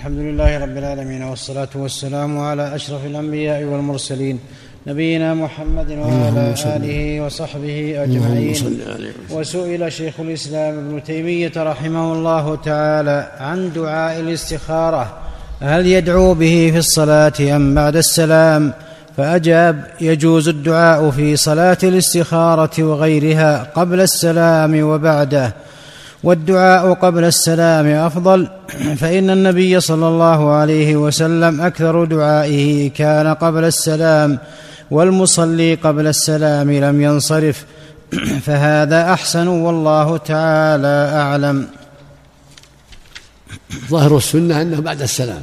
الحمد لله رب العالمين والصلاة والسلام على أشرف الأنبياء والمرسلين نبينا محمد وعلى آله وصحبه أجمعين. وسئل شيخ الإسلام ابن تيمية رحمه الله تعالى عن دعاء الاستخارة هل يدعو به في الصلاة أم بعد السلام؟ فأجاب يجوز الدعاء في صلاة الاستخارة وغيرها قبل السلام وبعده. والدعاء قبل السلام أفضل فإن النبي صلى الله عليه وسلم أكثر دعائه كان قبل السلام والمصلي قبل السلام لم ينصرف فهذا أحسن والله تعالى أعلم. ظاهر السنة أنه بعد السلام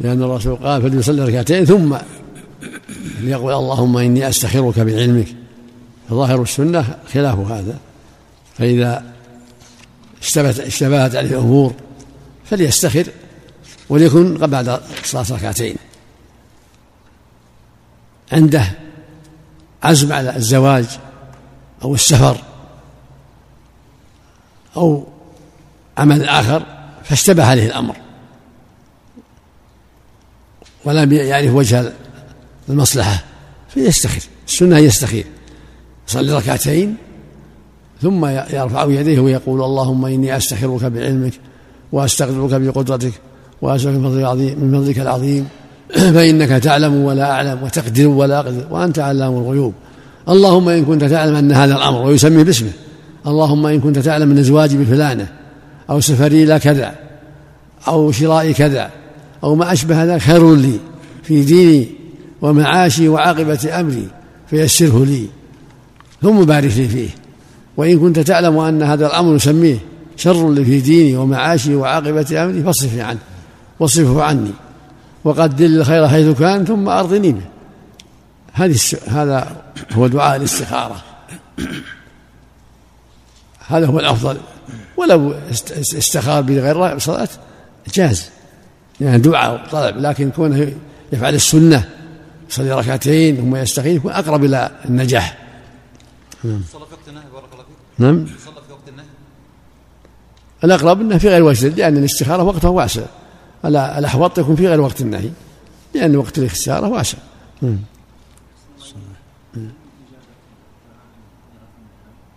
لأن الرسول قال فليصلي ركعتين ثم ليقول اللهم إني استخيرك بعلمك. فظاهر السنة خلاف هذا فإذا اشتبهت اشتبهت عليه الأمور فليستخر وليكن بعد صلاة ركعتين. عنده عزم على الزواج أو السفر أو عمل آخر فاشتبه عليه الأمر. ولم يعرف وجه المصلحة فيستخر السنة يستخير. يصلي ركعتين ثم يرفع يديه ويقول اللهم إني استخيرك بعلمك وأستغفرك بقدرتك واسالك من فضلك العظيم من فضلك العظيم. فإنك تعلم ولا أعلم وتقدر ولا أقدر وأنت علام الغيوب. اللهم إن كنت تعلم أن هذا الأمر ويسمي باسمه. اللهم إن كنت تعلم أن زواجي بفلانة أو سفري إلى كذا أو شرائي كذا أو ما أشبه ذلك خير لي في ديني ومعاشي وعاقبة أمري فيسره لي. ثم بارك لي فيه. وإن كنت تعلم أن هذا الأمر نسميه شر في ديني ومعاشي وعاقبة أمري فاصرفني عنه واصرفه عني وقدر لي الخير حيث كان ثم أرضني به. هذه هذا هو دعاء الاستخارة. هذا هو الأفضل. ولو استخار بغير صلاة جاز. يعني دعاء طلب لكن كونه يفعل السنة يصلي ركعتين ثم يستخير يكون أقرب إلى النجاح. نعم نعم. صلى في وقت النهي الأقرب أنه في غير وقت لأن الاستخارة وقتها واسع. الأحوط يكون في غير وقت النهي لأن وقت الاستخارة واسع. نعم.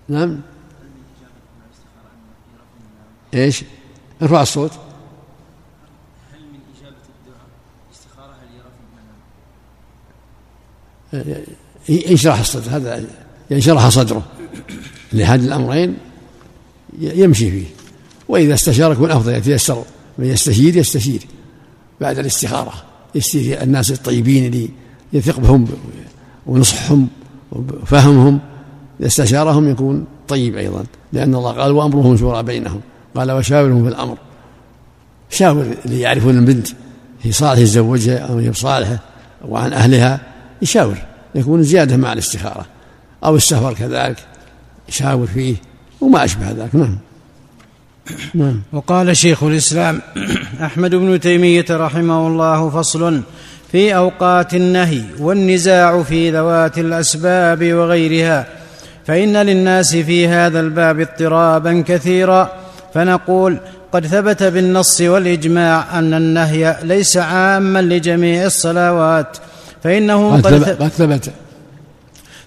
نعم. إيش؟ ارفع الصوت. هل من إجابة الدعاء استخارة؟ هل يرفع ينشرح الصدر هذا ينشرح صدره. لأحد الأمرين يمشي فيه. وإذا استشار يكون أفضل يتيسر من يستشير يستشير. بعد الاستخارة يستشير الناس الطيبين اللي يثق بهم ونصحهم وفهمهم. إذا استشارهم يكون طيب أيضا. لأن الله قال وأمرهم شورى بينهم. قال وشاورهم في الأمر. شاور اللي يعرفون البنت. هي صالحة يتزوجها أو هي بصالحة وعن أهلها يشاور. يكون زيادة مع الاستخارة. أو السفر كذلك. يشاور فيه وما أشبه ذلك. نعم. نعم. وقال شيخ الإسلام أحمد بن تيمية رحمه الله فصل في أوقات النهي والنزاع في ذوات الأسباب وغيرها فإن للناس في هذا الباب اضطرابا كثيرا. فنقول قد ثبت بالنص والإجماع أن النهي ليس عاما لجميع الصلوات فإنه قد ثبت.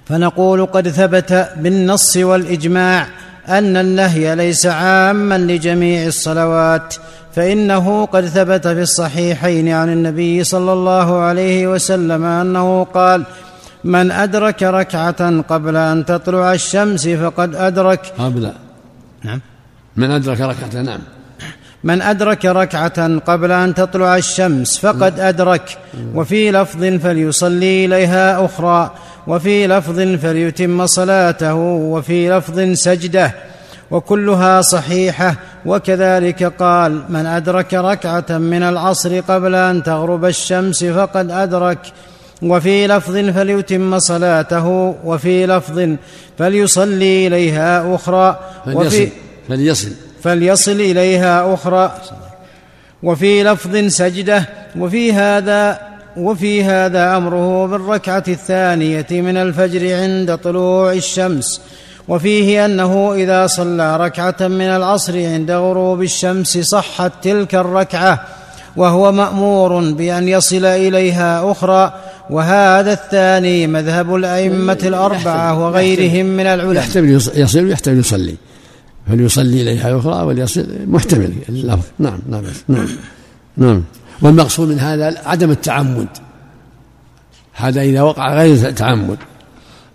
فنقول قد ثبت بالنص والإجماع أن النهي ليس عاما لجميع الصلوات فإنه قد ثبت في الصحيحين عن النبي صلى الله عليه وسلم أنه قال من أدرك ركعة قبل أن تطلع الشمس فقد أدرك قبل نعم. من أدرك ركعة؟ نعم. من أدرك ركعة قبل أن تطلع الشمس فقد أدرك وفي لفظ فليصلي إليها أخرى وفي لفظ فليتم صلاته وفي لفظ سجده وكلها صحيحة. وكذلك قال من أدرك ركعة من العصر قبل أن تغرب الشمس فقد أدرك. وفي لفظ فليتم صلاته وفي لفظ فليصلي إليها أخرى وفي فليصل فليصل. إليها أخرى. وفي لفظ سجده وفي هذا وفي هذا أمره بالركعة الثانية من الفجر عند طلوع الشمس وفيه أنه إذا صلى ركعة من العصر عند غروب الشمس صحت تلك الركعة وهو مأمور بأن يصل إليها أخرى وهذا الثاني مذهب الأئمة الأربعة وغيرهم من العلماء. يحتمل يصل ويحتمل يصلي. فليصلي إليها أخرى وليصل محتمل. اللفظ. نعم نعم نعم نعم. والمقصود من هذا عدم التعمد. هذا إذا وقع غير تعمد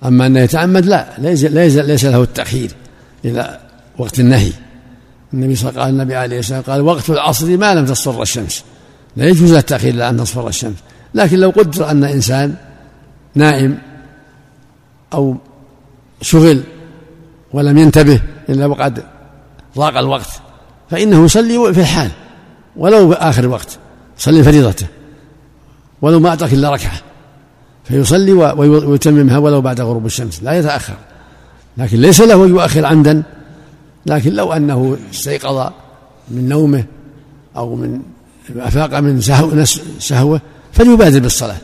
أما أنه يتعمد لا ليس, ليس, ليس له التأخير إلى وقت النهي. النبي صلى الله عليه النبي عليه الصلاة قال وقت العصر ما لم تصفر الشمس. لا يجوز التأخير إلى أن تصفر الشمس. لكن لو قدر أن إنسان نائم أو شغل ولم ينتبه إلا وقد ضاق الوقت فإنه يصلي في الحال ولو في آخر الوقت. يصلي فريضته ولو ما أدرك إلا ركعة. فيصلي ويتممها ولو بعد غروب الشمس لا يتأخر. لكن ليس له يؤخر عمدا لكن لو أنه استيقظ من نومه أو من أفاق من سهوة فليبادر بالصلاة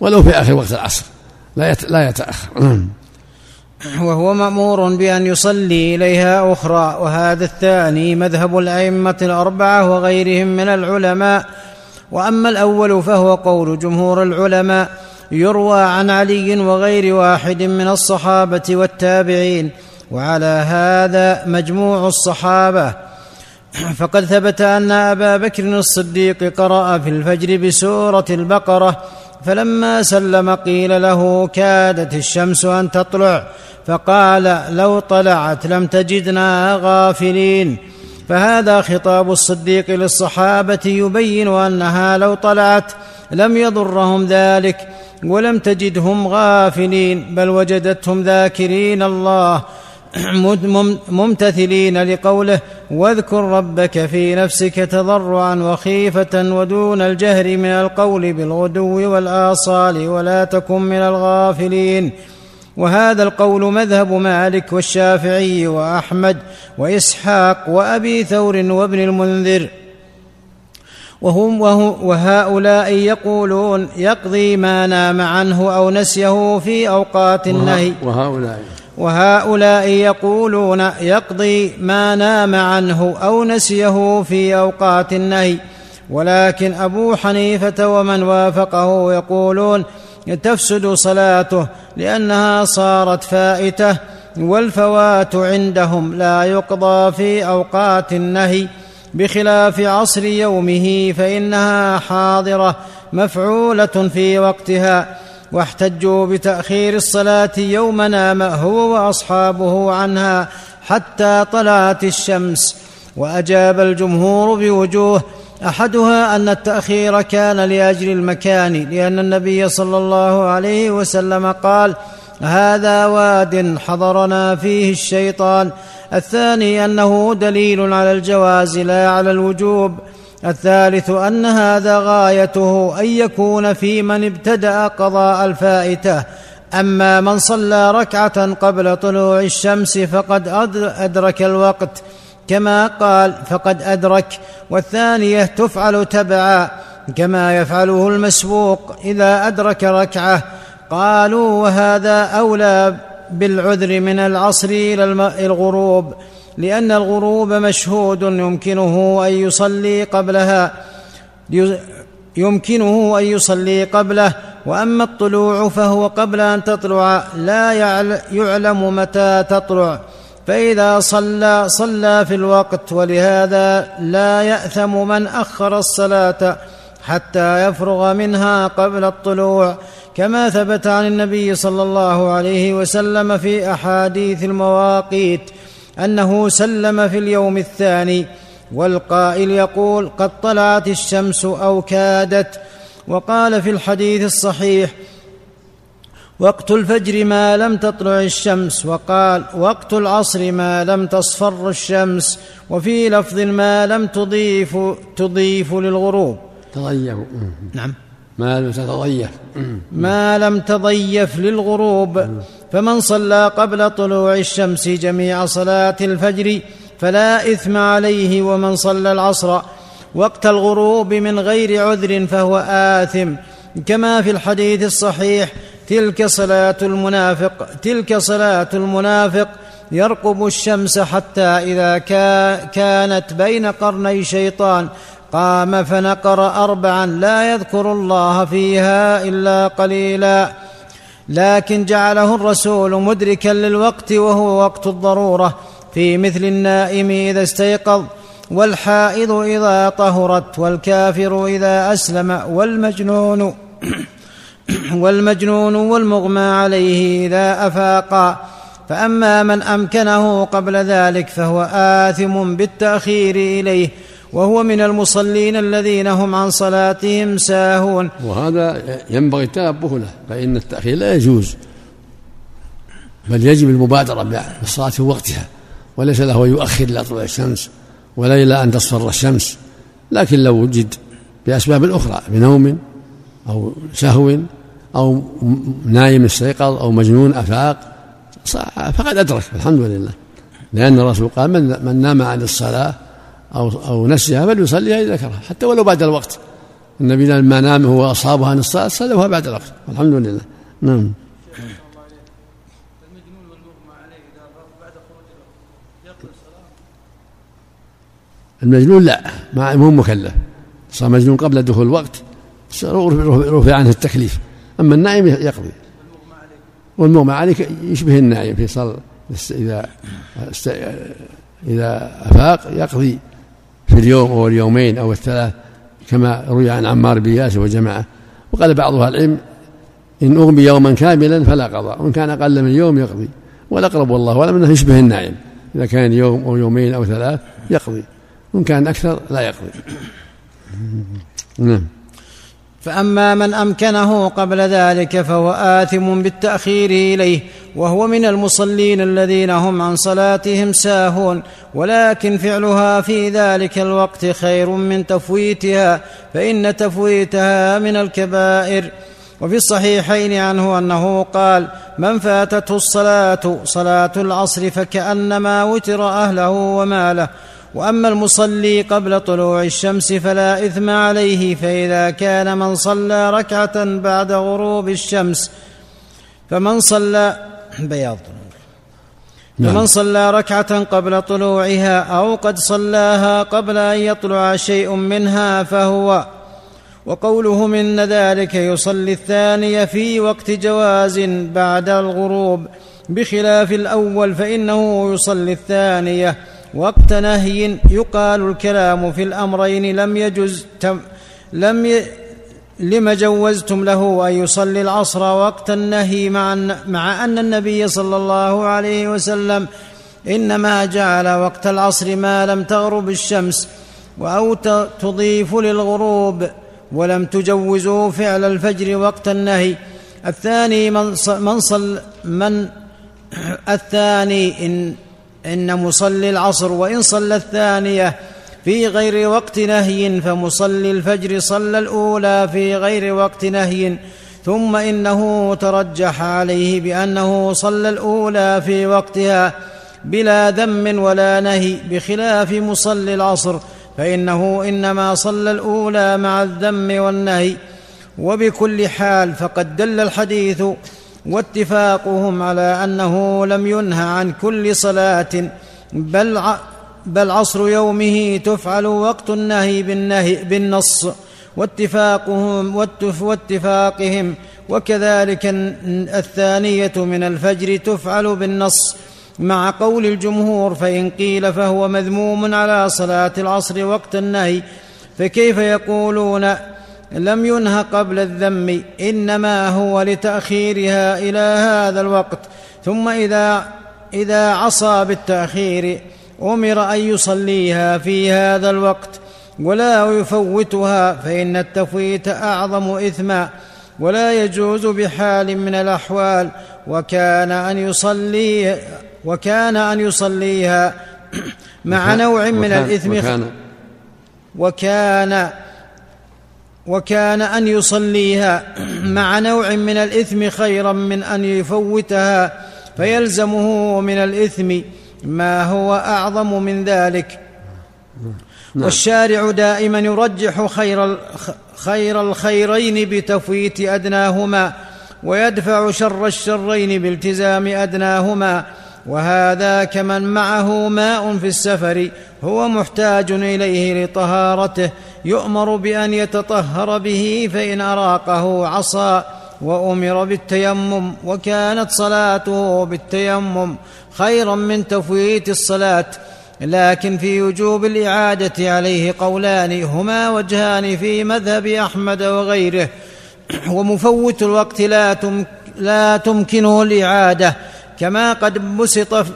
ولو في آخر وقت العصر. لا لا يتأخر. وهو مأمور بأن يصلي إليها أخرى وهذا الثاني مذهب الأئمة الأربعة وغيرهم من العلماء وأما الأول فهو قول جمهور العلماء يروى عن علي وغير واحد من الصحابة والتابعين وعلى هذا مجموع الصحابة. فقد ثبت أن أبا بكر الصديق قرأ في الفجر بسورة البقرة فلما سلم قيل له كادت الشمس أن تطلع فقال لو طلعت لم تجدنا غافلين. فهذا خطاب الصديق للصحابة يبين أنها لو طلعت لم يضرهم ذلك ولم تجدهم غافلين بل وجدتهم ذاكرين الله ممتثلين لقوله واذكر ربك في نفسك تضرعا وخيفة ودون الجهر من القول بالغدو والآصال ولا تكن من الغافلين. وهذا القول مذهب مالك والشافعي وأحمد وإسحاق وأبي ثور وابن المنذر. وهم وهؤلاء يقولون يقضي ما نام عنه أو نسيه في أوقات النهي. وهؤلاء. وهؤلاء يقولون يقضي ما نام عنه أو نسيه في أوقات النهي. ولكن أبو حنيفة ومن وافقه يقولون تفسد صلاته لأنها صارت فائتة والفوات عندهم لا يقضى في أوقات النهي بخلاف عصر يومه فإنها حاضرة مفعولة في وقتها واحتجوا بتأخير الصلاة يوم نام هو وأصحابه عنها حتى طلعت الشمس وأجاب الجمهور بوجوه أحدها أن التأخير كان لأجل المكان لأن النبي صلى الله عليه وسلم قال هذا واد حضرنا فيه الشيطان. الثاني أنه دليل على الجواز لا على الوجوب. الثالث أن هذا غايته أن يكون في من ابتدأ قضاء الفائتة. أما من صلى ركعة قبل طلوع الشمس فقد أدرك الوقت. كما قال فقد أدرك. والثانية تفعل تبعا. كما يفعله المسبوق إذا أدرك ركعة. قالوا وهذا أولى بالعذر من العصر إلى الغروب لأن الغروب مشهود يمكنه أن يصلي قبلها يمكنه أن يصلي قبله وأما الطلوع فهو قبل أن تطلع لا يعلم متى تطلع. فإذا صلى صلى في الوقت ولهذا لا يأثم من أخر الصلاة حتى يفرغ منها قبل الطلوع كما ثبت عن النبي صلى الله عليه وسلم في أحاديث المواقيت أنه سلم في اليوم الثاني والقائل يقول قد طلعت الشمس أو كادت وقال في الحديث الصحيح وقت الفجر ما لم تطلع الشمس وقال وقت العصر ما لم تصفر الشمس وفي لفظ ما لم تضيف تضيف للغروب. تضيف. نعم. ما لم تتضيف. ما لم تضيف للغروب. فمن صلى قبل طلوع الشمس جميع صلاة الفجر فلا إثم عليه ومن صلى العصر. وقت الغروب من غير عذر فهو آثم. كما في الحديث الصحيح تلك صلاة المنافق تلك صلاة المنافق يرقب الشمس حتى إذا كانت بين قرني شيطان قام فنقر اربعا لا يذكر الله فيها إلا قليلا. لكن جعله الرسول مدركا للوقت وهو وقت الضرورة. في مثل النائم إذا استيقظ والحائض إذا طهرت والكافر إذا أسلم والمجنون. والمجنون والمغمى عليه إذا افاقا فأما من أمكنه قبل ذلك فهو آثم بالتأخير إليه وهو من المصلين الذين هم عن صلاتهم ساهون. وهذا ينبغي التنبه له فإن التأخير لا يجوز بل يجب المبادرة بالصلاة في وقتها وليس له يؤخر إلى طلوع الشمس ولا إلى أن تصفر الشمس لكن لو وجد بأسباب أخرى بنوم أو سهو أو نايم استيقظ أو مجنون أفاق فقد أدرك الحمد لله. لأن الرسول قال من, من نام عن الصلاة أو أو نسيها فليصليها إذا ذكرها حتى ولو بعد الوقت. النبي لما نام هو أصابها عن الصلاة صلوها بعد الوقت. الحمد لله. نعم. المجنون لا ما هو مكلف. صار مجنون قبل دخول الوقت رفع عنه التكليف. أما النائم يقضي والمغمى عليك يشبه النائم في صلاة إذا إذا أفاق يقضي في اليوم أو اليومين أو الثلاث كما روي عن عمار بن ياسر وجماعة. وقال بعض أهل العلم إن أغمي يوما كاملا فلا قضاء وإن كان أقل من يوم يقضي. والأقرب والله أعلم أنه يشبه النائم إذا كان يوم أو يومين أو ثلاث يقضي وإن كان أكثر لا يقضي. نعم. فأما من أمكنه قبل ذلك فهو آثم بالتأخير إليه وهو من المصلين الذين هم عن صلاتهم ساهون. ولكن فعلها في ذلك الوقت خير من تفويتها فإن تفويتها من الكبائر. وفي الصحيحين عنه أنه قال من فاتته الصلاة صلاة العصر فكأنما وتر أهله وماله. وأما المصلي قبل طلوع الشمس فلا إثم عليه فإذا كان من صلى ركعة بعد غروب الشمس فمن صلى بياض. نعم. فمن صلى ركعة قبل طلوعها أو قد صلاها قبل أن يطلع شيء منها فهو. وقوله من ذلك يصلي الثانية في وقت جواز بعد الغروب بخلاف الأول فإنه يصلي الثانية. وقت نهي يقال الكلام في الأمرين لم يجز لم ي لم جوزتم له أن يصلي العصر وقت النهي مع, مع أن النبي صلى الله عليه وسلم إنما جعل وقت العصر ما لم تغرب الشمس أو تضيف للغروب ولم تجوزوا فعل الفجر وقت النهي. الثاني من صل من الثاني إن إن مصلي العصر وإن صلى الثانية في غير وقت نهي فمصلي الفجر صلى الأولى في غير وقت نهي ثم إنه ترجح عليه بأنه صلى الأولى في وقتها بلا ذم ولا نهي بخلاف مصلي العصر فإنه إنما صلى الأولى مع الذم والنهي وبكل حال فقد دل الحديث واتفاقهم على أنه لم ينه عن كل صلاة بل بل عصر يومه تفعل وقت النهي بالنهي بالنص واتفاقهم واتفاقهم. وكذلك الثانية من الفجر تفعل بالنص. مع قول الجمهور فإن قيل فهو مذموم على صلاة العصر وقت النهي فكيف يقولون لم ينه قبل الذم إنما هو لتأخيرها إلى هذا الوقت. ثم إذا إذا عصى بالتأخير أمر أن يصليها في هذا الوقت ولا يفوتها فإن التفويت أعظم إثما. ولا يجوز بحال من الأحوال وكان أن يصلي وكان أن يصليها مع نوع من الإثم. وكان, وكان وكان أن يصليها مع نوع من الإثم خيرا من أن يفوتها فيلزمه من الإثم ما هو أعظم من ذلك نعم. والشارع دائما يرجح خير خير الخيرين بتفويت أدناهما ويدفع شر الشرين بالتزام أدناهما وهذا كمن معه ماء في السفر هو محتاج إليه لطهارته يؤمر بأن يتطهر به فإن أراقه عصى وأمر بالتيمم وكانت صلاته بالتيمم خيرا من تفويت الصلاة لكن في وجوب الإعادة عليه قولان هما وجهان في مذهب أحمد وغيره. ومفوت الوقت لا, لا تمكنه الإعادة كما قد بسط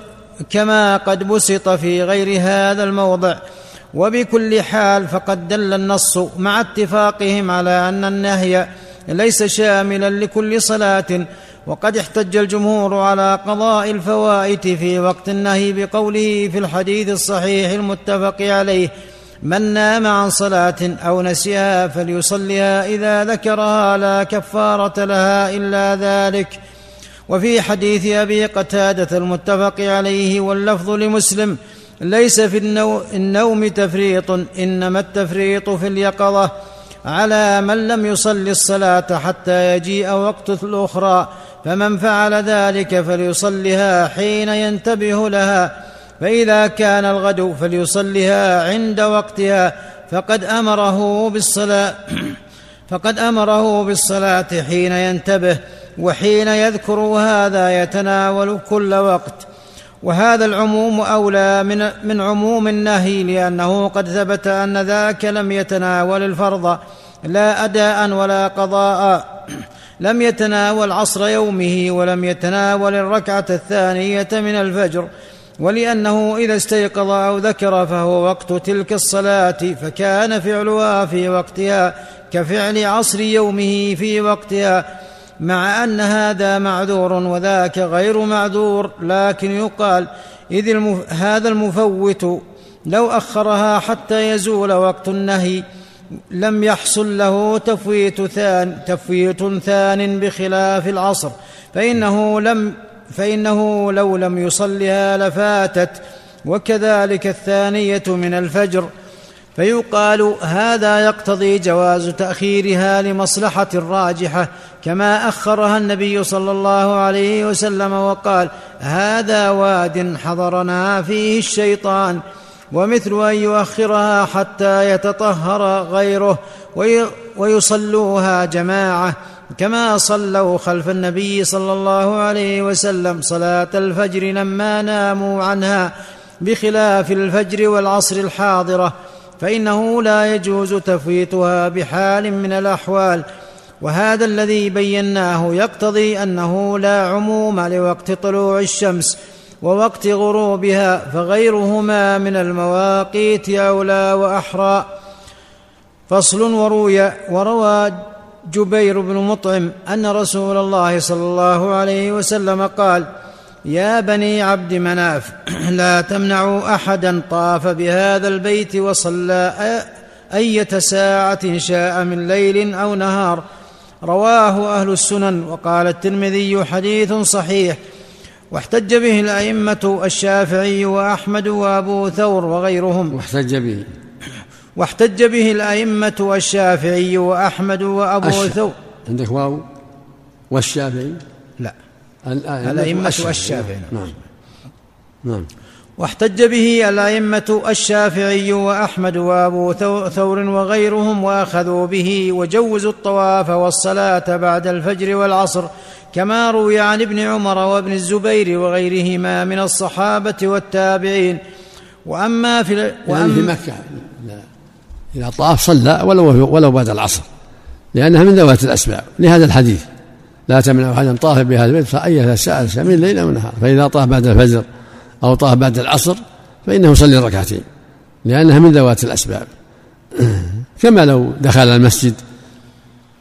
كما قد بسط في غير هذا الموضع. وبكل حال فقد دل النص مع اتفاقهم على أن النهي ليس شاملا لكل صلاة وقد احتج الجمهور على قضاء الفوائت في وقت النهي بقوله في الحديث الصحيح المتفق عليه من نام عن صلاة أو نسيها فليصلها إذا ذكرها لا كفارة لها إلا ذلك وفي حديث أبي قتادة المتفق عليه واللفظ لمسلم ليس في النوم تفريط إنما التفريط في اليقظة على من لم يصل الصلاة حتى يجيء وقت الأخرى فمن فعل ذلك فليصلها حين ينتبه لها فإذا كان الغد فليصلها عند وقتها فقد أمره بالصلاه فقد أمره بالصلاة حين ينتبه وحين يذكر هذا يتناول كل وقت. وهذا العموم أولى من من عموم النهي لأنه قد ثبت أن ذاك لم يتناول الفرض. لا أداء ولا قضاء. لم يتناول عصر يومه ولم يتناول الركعة الثانية من الفجر. ولأنه إذا استيقظ أو ذكر فهو وقت تلك الصلاة فكان فعلها في وقتها كفعل عصر يومه في وقتها. مع أن هذا معذور وذاك غير معذور لكن يقال إذ المف... هذا المفوت لو أخرها حتى يزول وقت النهي لم يحصل له تفويت ثان تفويت ثان بخلاف العصر. فإنه لم فإنه لو لم يصلها لفاتت وكذلك الثانية من الفجر. فيقال هذا يقتضي جواز تأخيرها لمصلحة راجحة كما أخرها النبي صلى الله عليه وسلم وقال هذا واد حضرنا فيه الشيطان ومثل أن يؤخرها حتى يتطهر غيره ويصلوها جماعة كما صلوا خلف النبي صلى الله عليه وسلم صلاة الفجر لما ناموا عنها بخلاف الفجر والعصر الحاضرة. فإنه لا يجوز تفويتها بحال من الأحوال. وهذا الذي بيناه يقتضي أنه لا عموم لوقت طلوع الشمس ووقت غروبها فغيرهما من المواقيت أولى وأحرى. فصل وروي وروى جبير بن مطعم أن رسول الله صلى الله عليه وسلم قال يا بني عبد مناف لا تمنعوا أحدا طاف بهذا البيت وصلى أية ساعة شاء من ليل أو نهار. رواه أهل السنن وقال الترمذي حديث صحيح. واحتج به الأئمة الشافعي وأحمد وأبو ثور وغيرهم. واحتج به. واحتج به الأئمة الشافعي وأحمد وأبو الش... ثور. عندك واو؟ والشافعي؟ الأئمة الشافعي نعم. نعم. واحتج به الأئمة الشافعي وأحمد وأبو ثور وغيرهم وأخذوا به وجوزوا الطواف والصلاة بعد الفجر والعصر كما روي عن ابن عمر وابن الزبير وغيرهما من الصحابة والتابعين. وأما في يعني وأما في مكة إذا طاف صلى ولو ولو بعد العصر لأنها من ذوات الأسباب لهذا الحديث. لا تمنع أحدا طاف بهذا البيت فأية ساعة من ليل أو نهار فإذا طاف بعد الفجر أو طاف بعد العصر فإنه يصلي ركعتين لأنها من ذوات الأسباب. كما لو دخل المسجد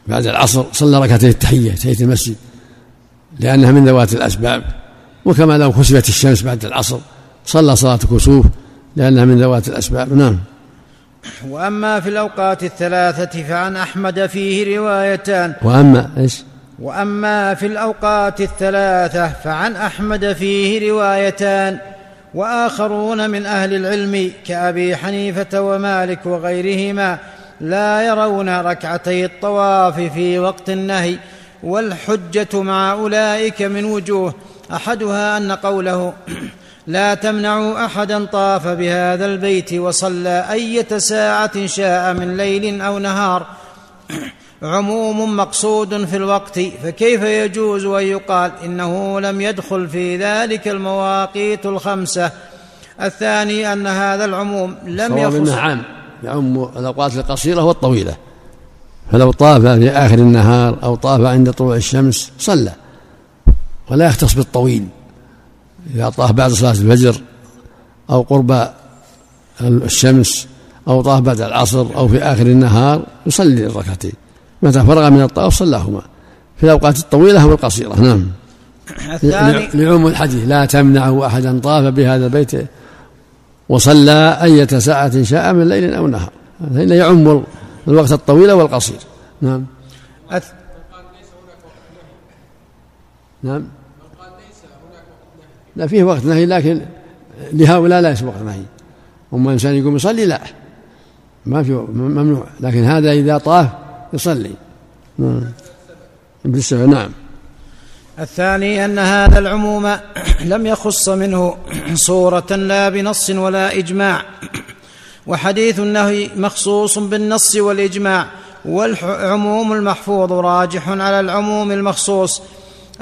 بعد العصر صلى ركعتين التحية تحية المسجد لأنها من ذوات الأسباب. وكما لو كسفت الشمس بعد العصر صلى صلاة كسوف لأنها من ذوات الأسباب. نعم. وأما في الأوقات الثلاثة فعن أحمد فيه روايتان. وأما إيش؟ وأما في الأوقات الثلاثة فعن أحمد فيه روايتان وآخرون من أهل العلم كأبي حنيفة ومالك وغيرهما لا يرون ركعتي الطواف في وقت النهي والحجة مع أولئك من وجوه أحدها أن قوله لا تمنعوا أحدا طاف بهذا البيت وصلى أية ساعة شاء من ليل أو نهار عموم مقصود في الوقت فكيف يجوز أن يقال إنه لم يدخل في ذلك المواقيت الخمسة؟ الثاني أن هذا العموم لم يخص عام يعم الأوقات القصيرة والطويلة. فلو طاف في آخر النهار أو طاف عند طلوع الشمس صلى. ولا يختص بالطويل. إذا طاف بعد صلاة الفجر أو قرب الشمس أو طاف بعد العصر أو في آخر النهار يصلي الركعتين متى فرغ من الطواف صلاهما. في الأوقات الطويلة والقصيرة نعم. الثاني لعموم الحديث لا تمنعه أحدا طاف بهذا البيت وصلى أية ساعة شاء من ليل أو نهار. فإنه يعم الوقت الطويل والقصير. نعم. أث... نعم. لا فيه وقت نهي لكن لهؤلاء لا وقت نهي. أما إنسان يقوم يصلي لا. ما في ممنوع. لكن هذا إذا طاف يصلي. نعم. بالسبب نعم. الثاني أن هذا العموم لم يخص منه صورة لا بنص ولا إجماع. وحديث النهي مخصوص بالنص والإجماع والعموم المحفوظ راجح على العموم المخصوص.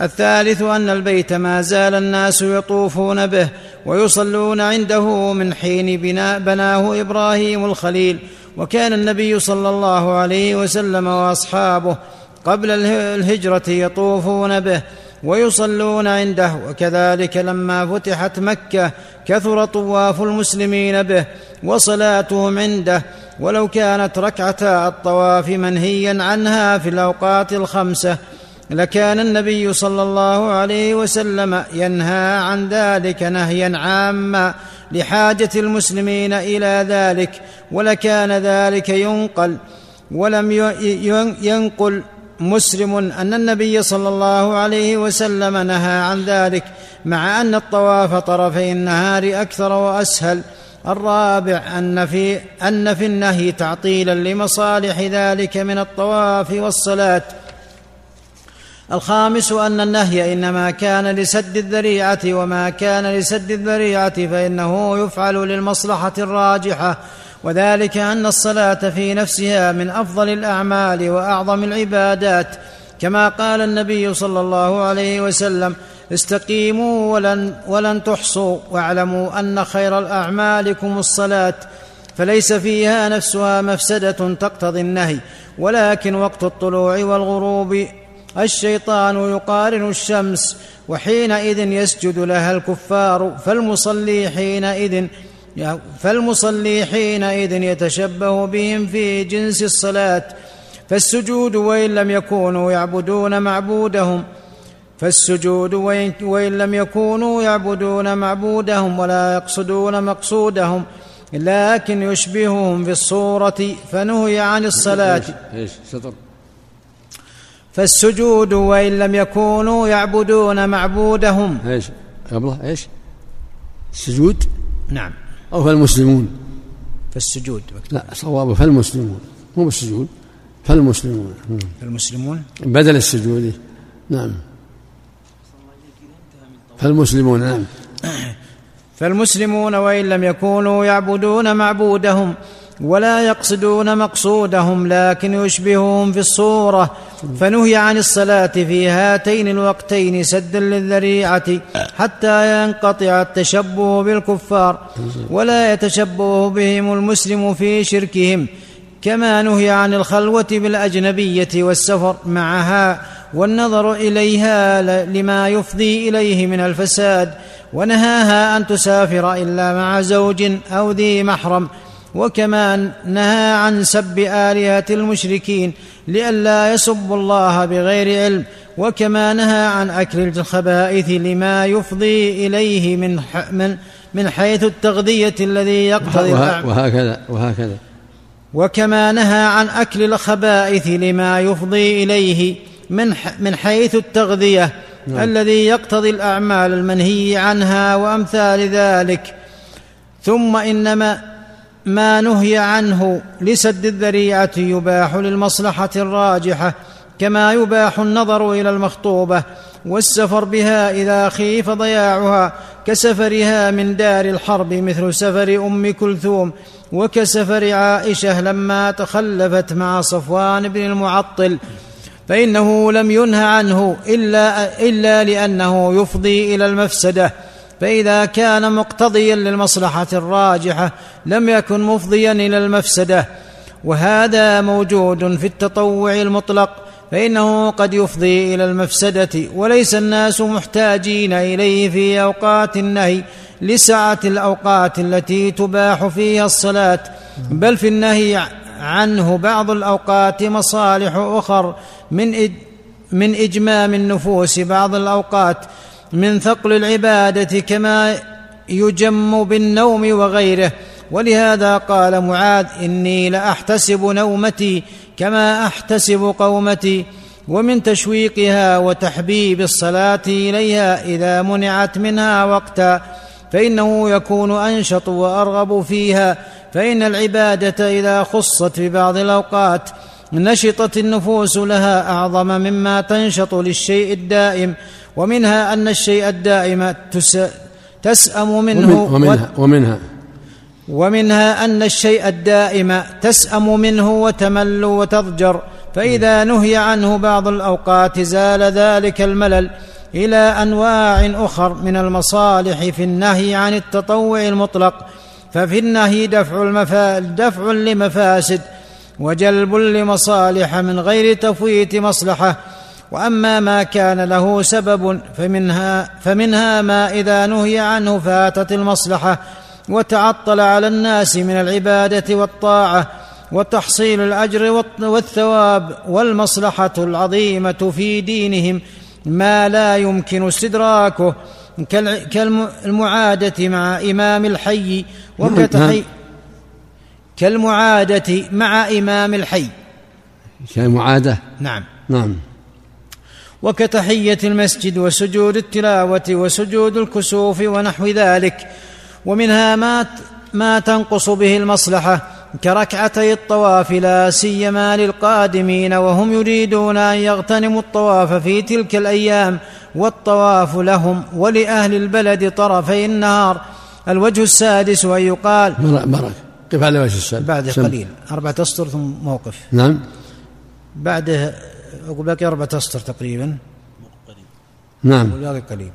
الثالث أن البيت ما زال الناس يطوفون به ويصلون عنده من حين بناه إبراهيم الخليل. وكان النبي صلى الله عليه وسلم وأصحابه قبل الهجرة يطوفون به ويصلون عنده وكذلك لما فتحت مكة كثر طواف المسلمين به وصلاتهم عنده. ولو كانت ركعتا الطواف منهيا عنها في الأوقات الخمسة لكان النبي صلى الله عليه وسلم ينهى عن ذلك نهيا عاما لحاجة المسلمين إلى ذلك ولكان ذلك ينقل ولم ينقل مسلم أن النبي صلى الله عليه وسلم نهى عن ذلك مع أن الطواف طرفي النهار أكثر وأسهل الرابع أن في أن في النهي تعطيلا لمصالح ذلك من الطواف والصلاة. الخامس أن النهي إنما كان لسد الذريعة وما كان لسد الذريعة فإنه يفعل للمصلحة الراجحة وذلك أن الصلاة في نفسها من أفضل الأعمال وأعظم العبادات. كما قال النبي صلى الله عليه وسلم استقيموا ولن, ولن تحصوا واعلموا أن خير الاعمالكم الصلاة فليس فيها نفسها مفسدة تقتضي النهي ولكن وقت الطلوع والغروب الشيطان يقارن الشمس وحينئذ يسجد لها الكفار فالمصلي حينئذ فالمصلي حينئذ يتشبه بهم في جنس الصلاة. فالسجود وإن لم يكونوا يعبدون معبودهم فالسجود وإن, وإن لم يكونوا يعبدون معبودهم ولا يقصدون مقصودهم لكن يشبههم في الصورة فنهي عن الصلاة. إيش سطر فالسجود وإن لم يكونوا يعبدون معبودهم. إيش؟ قبله إيش؟ السجود؟ نعم. أو فالمسلمون؟ فالسجود لا صواب فالمسلمون مو بالسجود فالمسلمون. فالمسلمون؟ بدل السجود. نعم. فالمسلمون نعم. فالمسلمون وإن لم يكونوا يعبدون معبودهم. ولا يقصدون مقصودهم لكن يشبههم في الصورة. فنهي عن الصلاة في هاتين الوقتين سدا للذريعة حتى ينقطع التشبه بالكفار ولا يتشبه بهم المسلم في شركهم. كما نهي عن الخلوة بالأجنبية والسفر معها والنظر إليها لما يفضي إليه من الفساد ونهاها أن تسافر إلا مع زوج أو ذي محرم. وكما نهى عن سب آلهة المشركين لئلا يسبوا الله بغير علم وكما نهى عن أكل الخبائث لما يفضي إليه من من من حيث التغذية الذي يقتضي وهكذا وهكذا. وكما نهى عن أكل الخبائث لما يفضي إليه من من حيث التغذية نعم. الذي يقتضي الأعمال المنهي عنها وأمثال ذلك. ثم إنما ما نهي عنه لسد الذريعة يباح للمصلحة الراجحة كما يباح النظر إلى المخطوبة والسفر بها إذا خيف ضياعها كسفرها من دار الحرب مثل سفر أم كلثوم وكسفر عائشة لما تخلفت مع صفوان بن المعطل. فإنه لم ينه عنه إلا إلا لأنه يفضي إلى المفسدة. فإذا كان مقتضيا للمصلحة الراجحة لم يكن مفضيا إلى المفسدة وهذا موجود في التطوع المطلق فإنه قد يفضي إلى المفسدة وليس الناس محتاجين إليه في أوقات النهي لسعة الأوقات التي تباح فيها الصلاة بل في النهي عنه بعض الأوقات مصالح أخر من من إجمام النفوس بعض الأوقات من ثقل العبادة كما يجم بالنوم وغيره. ولهذا قال معاذ إني لأحتسب نومتي كما أحتسب قومتي. ومن تشويقها وتحبيب الصلاة إليها إذا منعت منها وقتا فإنه يكون أنشط وأرغب فيها. فإن العبادة إذا خصت في بعض الأوقات نشطت النفوس لها أعظم مما تنشط للشيء الدائم. ومنها أن الشيء الدائم تسأم منه ومنها, ومنها. ومنها أن الشيء الدائم تسأم منه وتمل وتضجر فإذا نهي عنه بعض الأوقات زال ذلك الملل إلى أنواع أخر من المصالح في النهي عن التطوع المطلق ففي النهي دفع المفا دفع لمفاسد وجلب لمصالح من غير تفويت مصلحة وأما ما كان له سبب فمنها فمنها ما إذا نهي عنه فاتت المصلحة وتعطل على الناس من العبادة والطاعة وتحصيل الأجر والثواب والمصلحة العظيمة في دينهم ما لا يمكن استدراكه كالمعادة مع إمام الحي وكتحي كالمعادة مع إمام الحي. كالمعادة؟ نعم. نعم. وكتحية المسجد وسجود التلاوة وسجود الكسوف ونحو ذلك. ومنها ما ما تنقص به المصلحة كركعتي الطواف لا سيما للقادمين وهم يريدون أن يغتنموا الطواف في تلك الأيام والطواف لهم ولأهل البلد طرفي النهار. الوجه السادس أن يقال برك قف على وجه السادس؟ بعد. قليل. أربعة أسطر ثم موقف. نعم. بعده أقول باقي أربعة أسطر تقريبا. نعم. باقي قليل.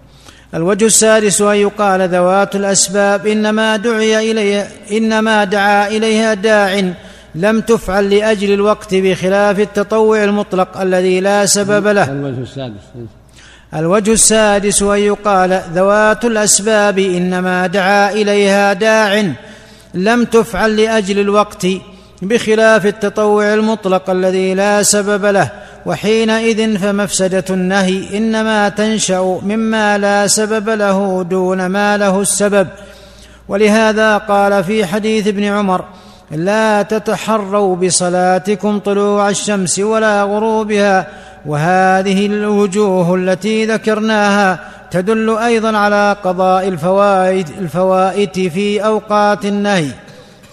الوجه السادس أن يقال ذوات الأسباب إنما دعي إليها إنما دعا إليها داع لم تفعل لأجل الوقت بخلاف التطوع المطلق الذي لا سبب له. الوجه السادس. الوجه السادس أن يقال ذوات الأسباب إنما دعا إليها داع لم تفعل لأجل الوقت بخلاف التطوع المطلق الذي لا سبب له. وحينئذ فمفسدة النهي إنما تنشأ مما لا سبب له دون ما له السبب. ولهذا قال في حديث ابن عمر لا تتحروا بصلاتكم طلوع الشمس ولا غروبها وهذه الوجوه التي ذكرناها تدل أيضا على قضاء الفوائد الفوائت في أوقات النهي.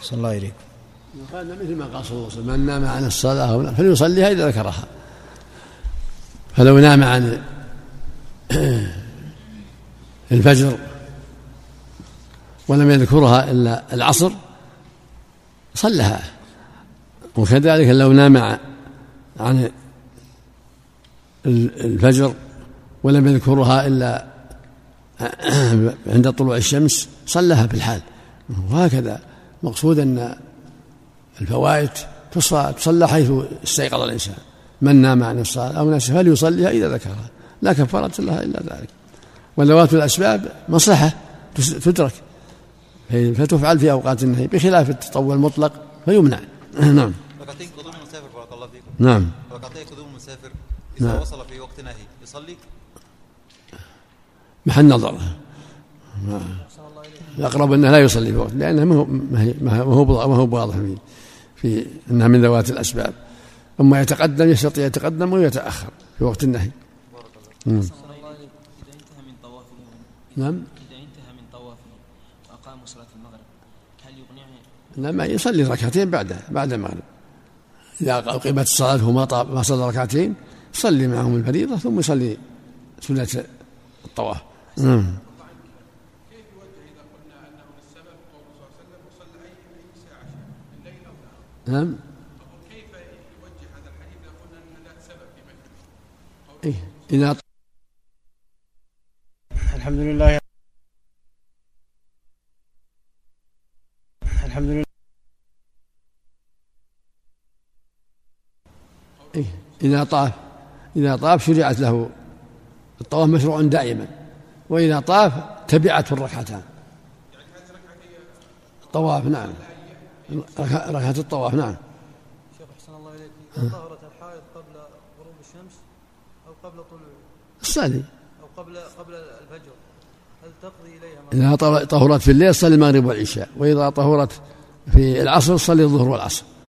صلى الله عليه قال مثل ما قال صلى الله عليه وسلم من نام عن الصلاة فليصليها إذا ذكرها. فلو نام عن الفجر ولم يذكرها إلا العصر صلها. وكذلك لو نام عن الفجر ولم يذكرها إلا عند طلوع الشمس صلها في الحال. وهكذا مقصود أن الفوائد تصلى حيث استيقظ الإنسان. من نام عن الصلاة أو نسي فليصليها إذا ذكرها. لا كفارة لها إلا ذلك. وذوات الأسباب مصلحة تدرك فتفعل في أوقات النهي بخلاف التطوع المطلق فيمنع. نعم. ركعتين قدوم المسافر بارك الله فيكم. نعم. ركعتين قدوم المسافر إذا نعم. وصل في وقت نهي يصلي؟ محل نظر. الأقرب أنه لا يصلي في وقت لأنه ما هو ما هو واضح في أنها من ذوات الأسباب. أما يتقدم يستطيع يتقدم ويتأخر في وقت النهي. نعم. اذا انتهى من طواف نعم إذا انتهى من طوافه وأقام صلاة المغرب هل يقنعه؟ لا ما يصلي ركعتين بعد بعد المغرب. إذا أقيمت الصلاة وما طاب ما صلى ركعتين صلي معهم الفريضة ثم يصلي سنة الطواف. نعم. نعم. إذا الحمد لله. الحمد لله. إيه. إذا طاف إذا طاف شرعت له. الطواف مشروع دائما. وإذا طاف تبعته الركعتان. الطواف نعم. ركعة الطواف نعم. شيخ أحسن الله إليك إذا طهرت الحائض قبل غروب الشمس قبل طلوع الصلي أو قبل قبل الفجر. هل تقضي إليها إذا طهرت في الليل صلي المغرب والعشاء وإذا طهرت في العصر صلي الظهر والعصر.